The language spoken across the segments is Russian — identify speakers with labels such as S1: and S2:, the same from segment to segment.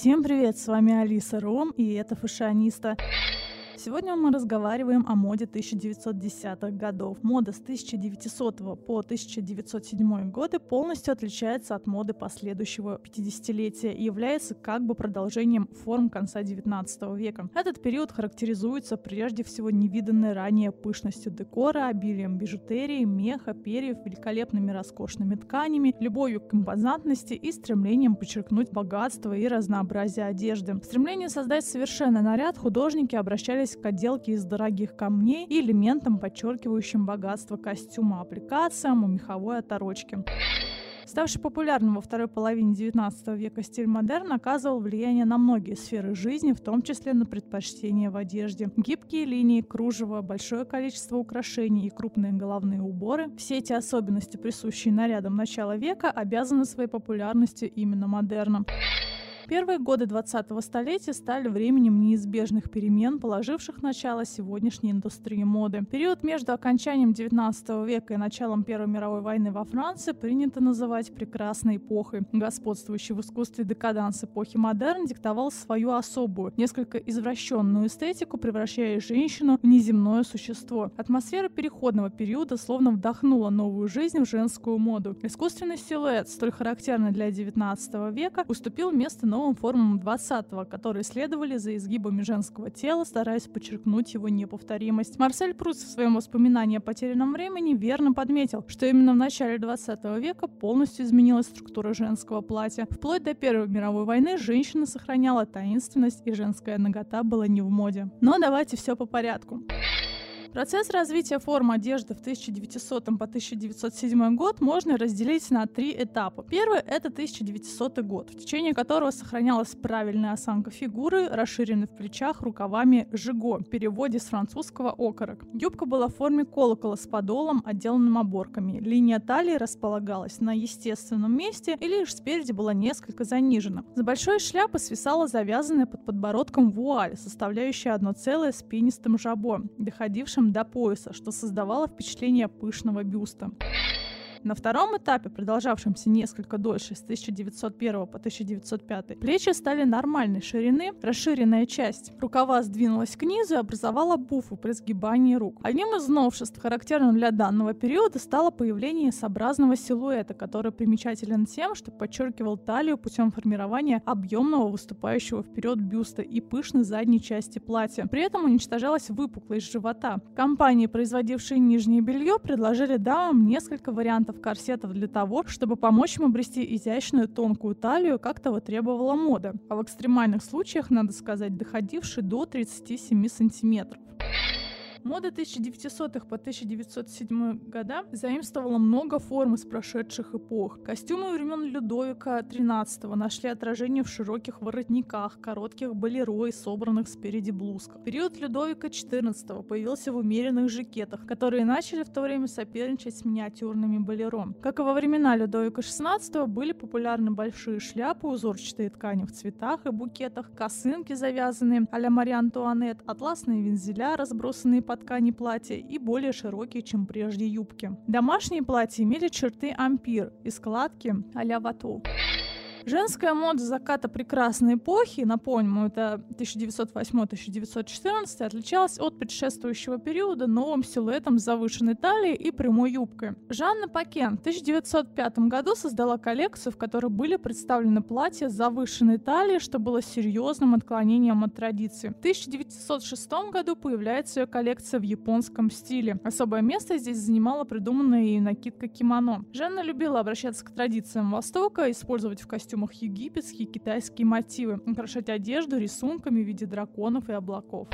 S1: Всем привет, с вами Алиса Ром, и это Фашиониста. Сегодня мы разговариваем о моде 1910-х годов. Мода с 1900 по 1907 годы полностью отличается от моды последующего 50-летия и является как бы продолжением форм конца 19 века. Этот период характеризуется прежде всего невиданной ранее пышностью декора, обилием бижутерии, меха, перьев, великолепными роскошными тканями, любовью к импозантности и стремлением подчеркнуть богатство и разнообразие одежды. В стремлении создать совершенный наряд художники обращались к отделке из дорогих камней и элементам, подчеркивающим богатство костюма, аппликациям и меховой оторочки. Ставший популярным во второй половине XIX века стиль модерн оказывал влияние на многие сферы жизни, в том числе на предпочтения в одежде. Гибкие линии, кружево, большое количество украшений и крупные головные уборы – все эти особенности, присущие нарядам начала века, обязаны своей популярностью именно модерном. Первые годы 20-го столетия стали временем неизбежных перемен, положивших начало сегодняшней индустрии моды. Период между окончанием 19 века и началом Первой мировой войны во Франции принято называть прекрасной эпохой. Господствующий в искусстве декаданс эпохи модерн диктовал свою особую, несколько извращенную эстетику, превращая женщину в неземное существо. Атмосфера переходного периода словно вдохнула новую жизнь в женскую моду. Искусственный силуэт, столь характерный для 19 века, уступил место новым новым формам 20-го, которые следовали за изгибами женского тела, стараясь подчеркнуть его неповторимость. Марсель Прус в своем воспоминании о потерянном времени верно подметил, что именно в начале 20 века полностью изменилась структура женского платья. Вплоть до Первой мировой войны женщина сохраняла таинственность, и женская нагота была не в моде. Но давайте все по порядку. Процесс развития форм одежды в 1900 по 1907 год можно разделить на три этапа. Первый — это 1900 год, в течение которого сохранялась правильная осанка фигуры, расширенный в плечах рукавами «жиго», в переводе с французского «окорок». Юбка была в форме колокола с подолом, отделанным оборками. Линия талии располагалась на естественном месте и лишь спереди была несколько занижена. С большой шляпы свисала завязанная под подбородком вуаль, составляющая одно целое с пенистым жабо, доходившим до пояса, что создавало впечатление пышного бюста. На втором этапе, продолжавшемся несколько дольше, с 1901 по 1905, плечи стали нормальной ширины, расширенная часть. Рукава сдвинулась к низу и образовала буфу при сгибании рук. Одним из новшеств, характерным для данного периода, стало появление S-образного силуэта, который примечателен тем, что подчеркивал талию путем формирования объемного выступающего вперед бюста и пышной задней части платья. При этом уничтожалась выпуклость живота. Компании, производившие нижнее белье, предложили дамам несколько вариантов вариантов корсетов для того, чтобы помочь им обрести изящную тонкую талию, как того требовала мода, а в экстремальных случаях, надо сказать, доходивший до 37 сантиметров. Мода 1900-х по 1907 года заимствовала много форм из прошедших эпох. Костюмы времен Людовика XIII нашли отражение в широких воротниках, коротких болеро и собранных спереди блузках. Период Людовика XIV появился в умеренных жакетах, которые начали в то время соперничать с миниатюрными болеро. Как и во времена Людовика XVI были популярны большие шляпы, узорчатые ткани в цветах и букетах, косынки завязанные а-ля Мария Антуанет, атласные вензеля, разбросанные по ткани платья и более широкие, чем прежде юбки. Домашние платья имели черты ампир и складки а-ля вату. Женская мода заката прекрасной эпохи, напомню, это 1908-1914, отличалась от предшествующего периода новым силуэтом с завышенной талией и прямой юбкой. Жанна Пакен в 1905 году создала коллекцию, в которой были представлены платья с завышенной талией, что было серьезным отклонением от традиции. В 1906 году появляется ее коллекция в японском стиле. Особое место здесь занимала придуманная ею накидка кимоно. Жанна любила обращаться к традициям Востока, использовать в костюме костюмах египетские китайские мотивы, украшать одежду рисунками в виде драконов и облаков.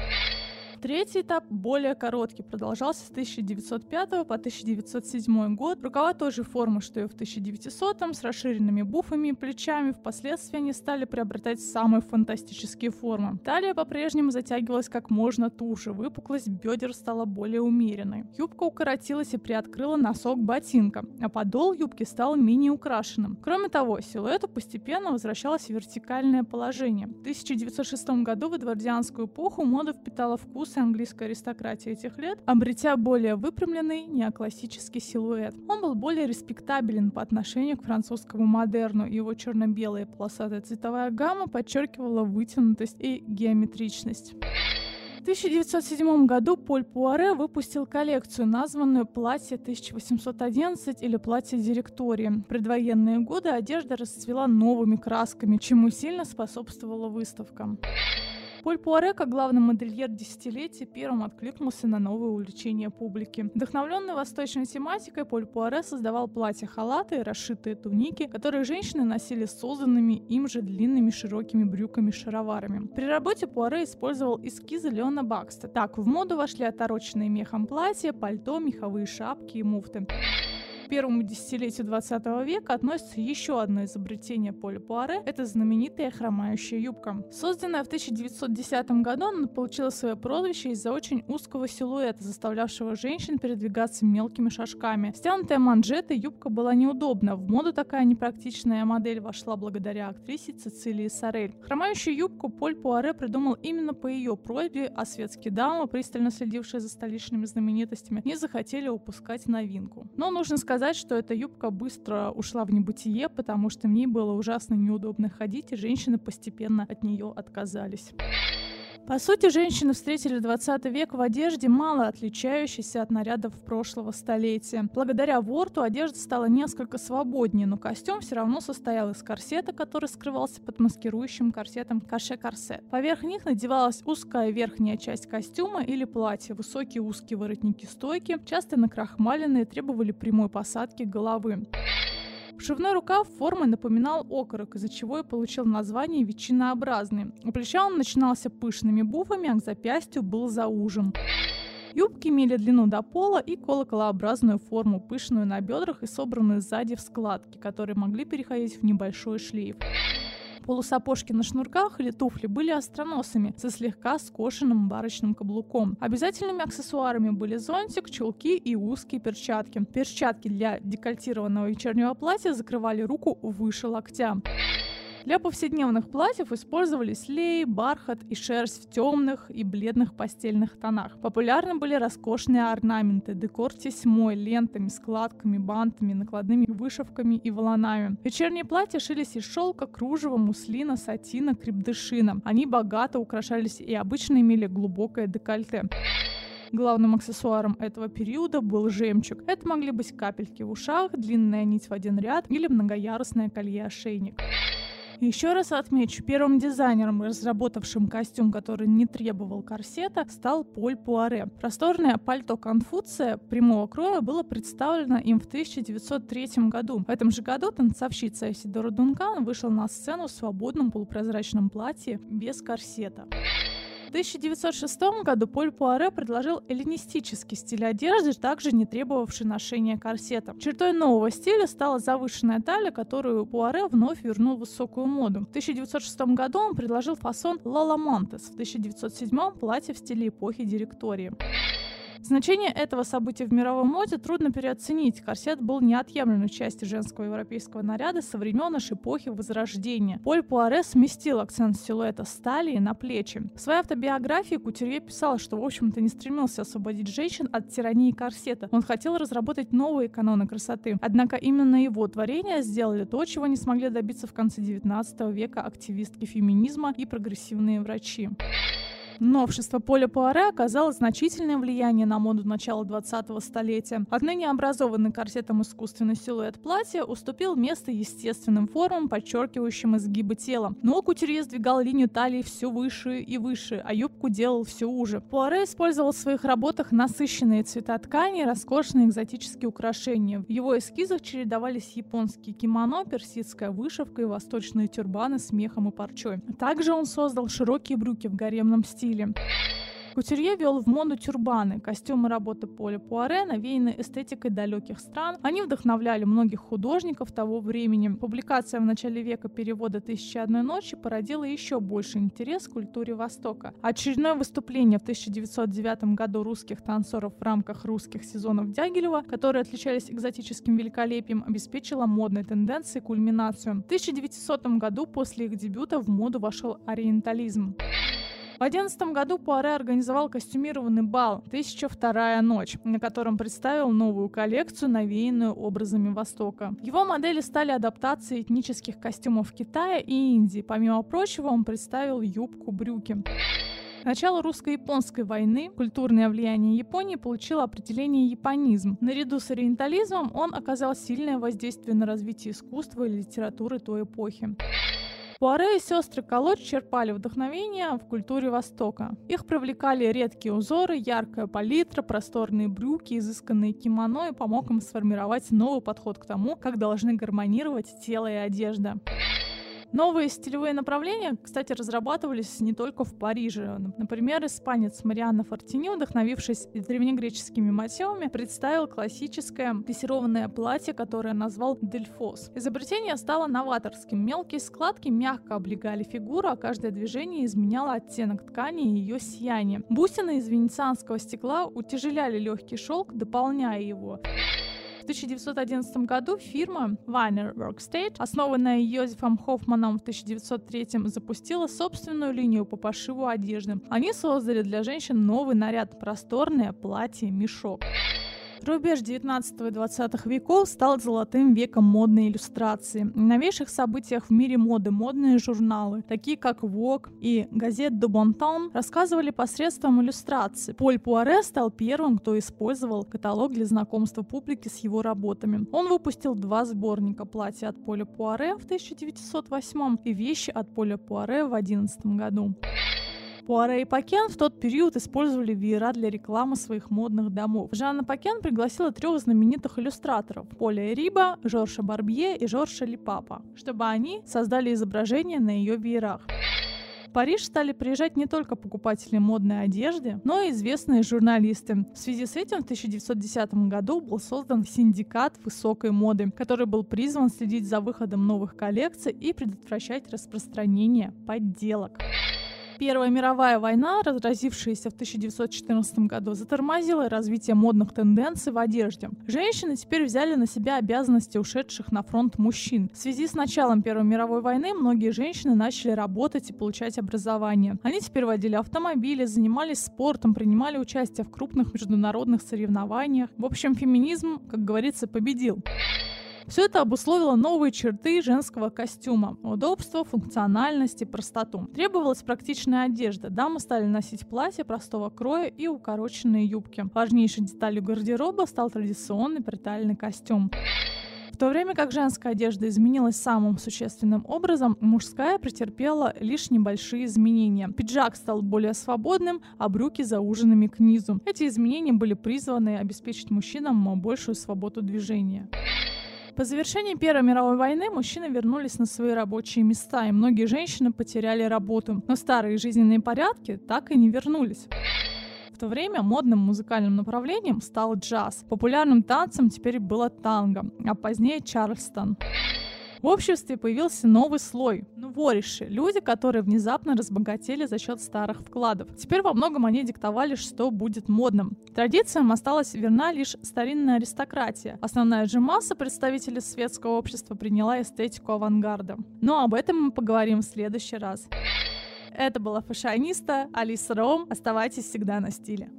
S1: Третий этап, более короткий, продолжался с 1905 по 1907 год. Рукава той же формы, что и в 1900 с расширенными буфами и плечами. Впоследствии они стали приобретать самые фантастические формы. Талия по-прежнему затягивалась как можно туже, выпуклость бедер стала более умеренной. Юбка укоротилась и приоткрыла носок ботинка, а подол юбки стал менее украшенным. Кроме того, силуэту постепенно возвращалось вертикальное положение. В 1906 году в эдвардианскую эпоху мода впитала вкус вкусы английской аристократии этих лет, обретя более выпрямленный неоклассический силуэт. Он был более респектабелен по отношению к французскому модерну, его черно-белая полосатая цветовая гамма подчеркивала вытянутость и геометричность. В 1907 году Поль Пуаре выпустил коллекцию, названную «Платье 1811» или «Платье директории». В предвоенные годы одежда расцвела новыми красками, чему сильно способствовала выставка. Поль Пуаре, как главный модельер десятилетия, первым откликнулся на новое увлечение публики. Вдохновленный восточной тематикой, Поль Пуаре создавал платья-халаты и расшитые туники, которые женщины носили созданными им же длинными широкими брюками-шароварами. При работе Пуаре использовал эскизы Леона Бакста. Так в моду вошли отороченные мехом платья, пальто, меховые шапки и муфты первому десятилетию 20 века относится еще одно изобретение Поля Пуаре – это знаменитая хромающая юбка. Созданная в 1910 году, она получила свое прозвище из-за очень узкого силуэта, заставлявшего женщин передвигаться мелкими шажками. Стянутая манжета юбка была неудобна, в моду такая непрактичная модель вошла благодаря актрисе Цицилии Сорель. Хромающую юбку Поль Пуаре придумал именно по ее просьбе, а светские дамы, пристально следившие за столичными знаменитостями, не захотели упускать новинку. Но нужно сказать, сказать, что эта юбка быстро ушла в небытие, потому что в ней было ужасно неудобно ходить, и женщины постепенно от нее отказались. По сути, женщины встретили 20 век в одежде, мало отличающейся от нарядов прошлого столетия. Благодаря ворту одежда стала несколько свободнее, но костюм все равно состоял из корсета, который скрывался под маскирующим корсетом каше-корсет. Поверх них надевалась узкая верхняя часть костюма или платья, высокие узкие воротники-стойки, часто накрахмаленные, требовали прямой посадки головы. Шивной рукав формы напоминал окорок, из-за чего и получил название ветчинообразный. У плеча он начинался пышными буфами, а к запястью был заужен. Юбки имели длину до пола и колоколообразную форму, пышную на бедрах и собранную сзади в складки, которые могли переходить в небольшой шлейф. Полусапожки на шнурках или туфли были остроносыми, со слегка скошенным барочным каблуком. Обязательными аксессуарами были зонтик, чулки и узкие перчатки. Перчатки для декольтированного вечернего платья закрывали руку выше локтя. Для повседневных платьев использовались лей, бархат и шерсть в темных и бледных постельных тонах. Популярны были роскошные орнаменты, декор тесьмой, лентами, складками, бантами, накладными вышивками и волонами. Вечерние платья шились из шелка, кружева, муслина, сатина, крепдышина. Они богато украшались и обычно имели глубокое декольте. Главным аксессуаром этого периода был жемчуг. Это могли быть капельки в ушах, длинная нить в один ряд или многоярусное колье-ошейник. Еще раз отмечу, первым дизайнером, разработавшим костюм, который не требовал корсета, стал Поль Пуаре. Просторное пальто Конфуция прямого кроя было представлено им в 1903 году. В этом же году танцовщица Сидора Дункан вышла на сцену в свободном полупрозрачном платье без корсета. В 1906 году Поль Пуаре предложил эллинистический стиль одежды, также не требовавший ношения корсета. Чертой нового стиля стала завышенная талия, которую Пуаре вновь вернул в высокую моду. В 1906 году он предложил фасон Лала Монтес, в 1907 платье в стиле эпохи директории. Значение этого события в мировой моде трудно переоценить. Корсет был неотъемлемой частью женского европейского наряда со времен аж эпохи Возрождения. Поль Пуаре сместил акцент силуэта с талии на плечи. В своей автобиографии Кутюрье писал, что, в общем-то, не стремился освободить женщин от тирании корсета. Он хотел разработать новые каноны красоты. Однако именно его творения сделали то, чего не смогли добиться в конце 19 века активистки феминизма и прогрессивные врачи. Новшество Поля Пуаре оказало значительное влияние на моду начала 20-го столетия. Отныне образованный корсетом искусственный силуэт платья уступил место естественным формам, подчеркивающим изгибы тела. Но кутюрье сдвигал линию талии все выше и выше, а юбку делал все уже. Пуаре использовал в своих работах насыщенные цвета ткани и роскошные экзотические украшения. В его эскизах чередовались японские кимоно, персидская вышивка и восточные тюрбаны с мехом и парчой. Также он создал широкие брюки в гаремном стиле стиле. Кутюрье вел в моду тюрбаны, костюмы работы Поля Пуаре, навеянные эстетикой далеких стран. Они вдохновляли многих художников того времени. Публикация в начале века перевода «Тысячи одной ночи» породила еще больше интерес к культуре Востока. Очередное выступление в 1909 году русских танцоров в рамках русских сезонов Дягилева, которые отличались экзотическим великолепием, обеспечило модной тенденции кульминацию. В 1900 году после их дебюта в моду вошел ориентализм. В 2011 году Пуаре организовал костюмированный бал «Тысяча вторая ночь», на котором представил новую коллекцию, навеянную образами Востока. Его модели стали адаптацией этнических костюмов Китая и Индии. Помимо прочего, он представил юбку-брюки. Начало русско-японской войны культурное влияние Японии получило определение японизм. Наряду с ориентализмом он оказал сильное воздействие на развитие искусства и литературы той эпохи. Пуаре и сестры Колодж черпали вдохновение в культуре Востока. Их привлекали редкие узоры, яркая палитра, просторные брюки, изысканные кимоно и помог им сформировать новый подход к тому, как должны гармонировать тело и одежда. Новые стилевые направления, кстати, разрабатывались не только в Париже. Например, испанец Марианна Фортини, вдохновившись древнегреческими мотивами, представил классическое плессированное платье, которое назвал «Дельфос». Изобретение стало новаторским. Мелкие складки мягко облегали фигуру, а каждое движение изменяло оттенок ткани и ее сияние. Бусины из венецианского стекла утяжеляли легкий шелк, дополняя его. 1911 году фирма Weiner Workstate, основанная Йозефом Хоффманом в 1903 запустила собственную линию по пошиву одежды. Они создали для женщин новый наряд – просторное платье-мешок. Рубеж 19 и 20 веков стал золотым веком модной иллюстрации. На новейших событиях в мире моды модные журналы, такие как Vogue и газет de Bon Temps, рассказывали посредством иллюстраций. Поль Пуаре стал первым, кто использовал каталог для знакомства публики с его работами. Он выпустил два сборника «Платья от Поля Пуаре» в 1908 и «Вещи от Поля Пуаре» в 11 году. Пуаре и Пакен в тот период использовали веера для рекламы своих модных домов. Жанна Пакен пригласила трех знаменитых иллюстраторов – Поля Риба, Жорша Барбье и Жорша Липапа, чтобы они создали изображения на ее веерах. В Париж стали приезжать не только покупатели модной одежды, но и известные журналисты. В связи с этим в 1910 году был создан синдикат высокой моды, который был призван следить за выходом новых коллекций и предотвращать распространение подделок. Первая мировая война, разразившаяся в 1914 году, затормозила развитие модных тенденций в одежде. Женщины теперь взяли на себя обязанности ушедших на фронт мужчин. В связи с началом Первой мировой войны многие женщины начали работать и получать образование. Они теперь водили автомобили, занимались спортом, принимали участие в крупных международных соревнованиях. В общем, феминизм, как говорится, победил. Все это обусловило новые черты женского костюма – удобство, функциональность и простоту. Требовалась практичная одежда. Дамы стали носить платья простого кроя и укороченные юбки. Важнейшей деталью гардероба стал традиционный притальный костюм. В то время как женская одежда изменилась самым существенным образом, мужская претерпела лишь небольшие изменения. Пиджак стал более свободным, а брюки зауженными к низу. Эти изменения были призваны обеспечить мужчинам большую свободу движения. По завершении Первой мировой войны мужчины вернулись на свои рабочие места, и многие женщины потеряли работу. Но старые жизненные порядки так и не вернулись. В то время модным музыкальным направлением стал джаз. Популярным танцем теперь было танго, а позднее чарльстон. В обществе появился новый слой – новориши, люди, которые внезапно разбогатели за счет старых вкладов. Теперь во многом они диктовали, что будет модным. Традициям осталась верна лишь старинная аристократия. Основная же масса представителей светского общества приняла эстетику авангарда. Но об этом мы поговорим в следующий раз. Это была фашиониста Алиса Ром. Оставайтесь всегда на стиле.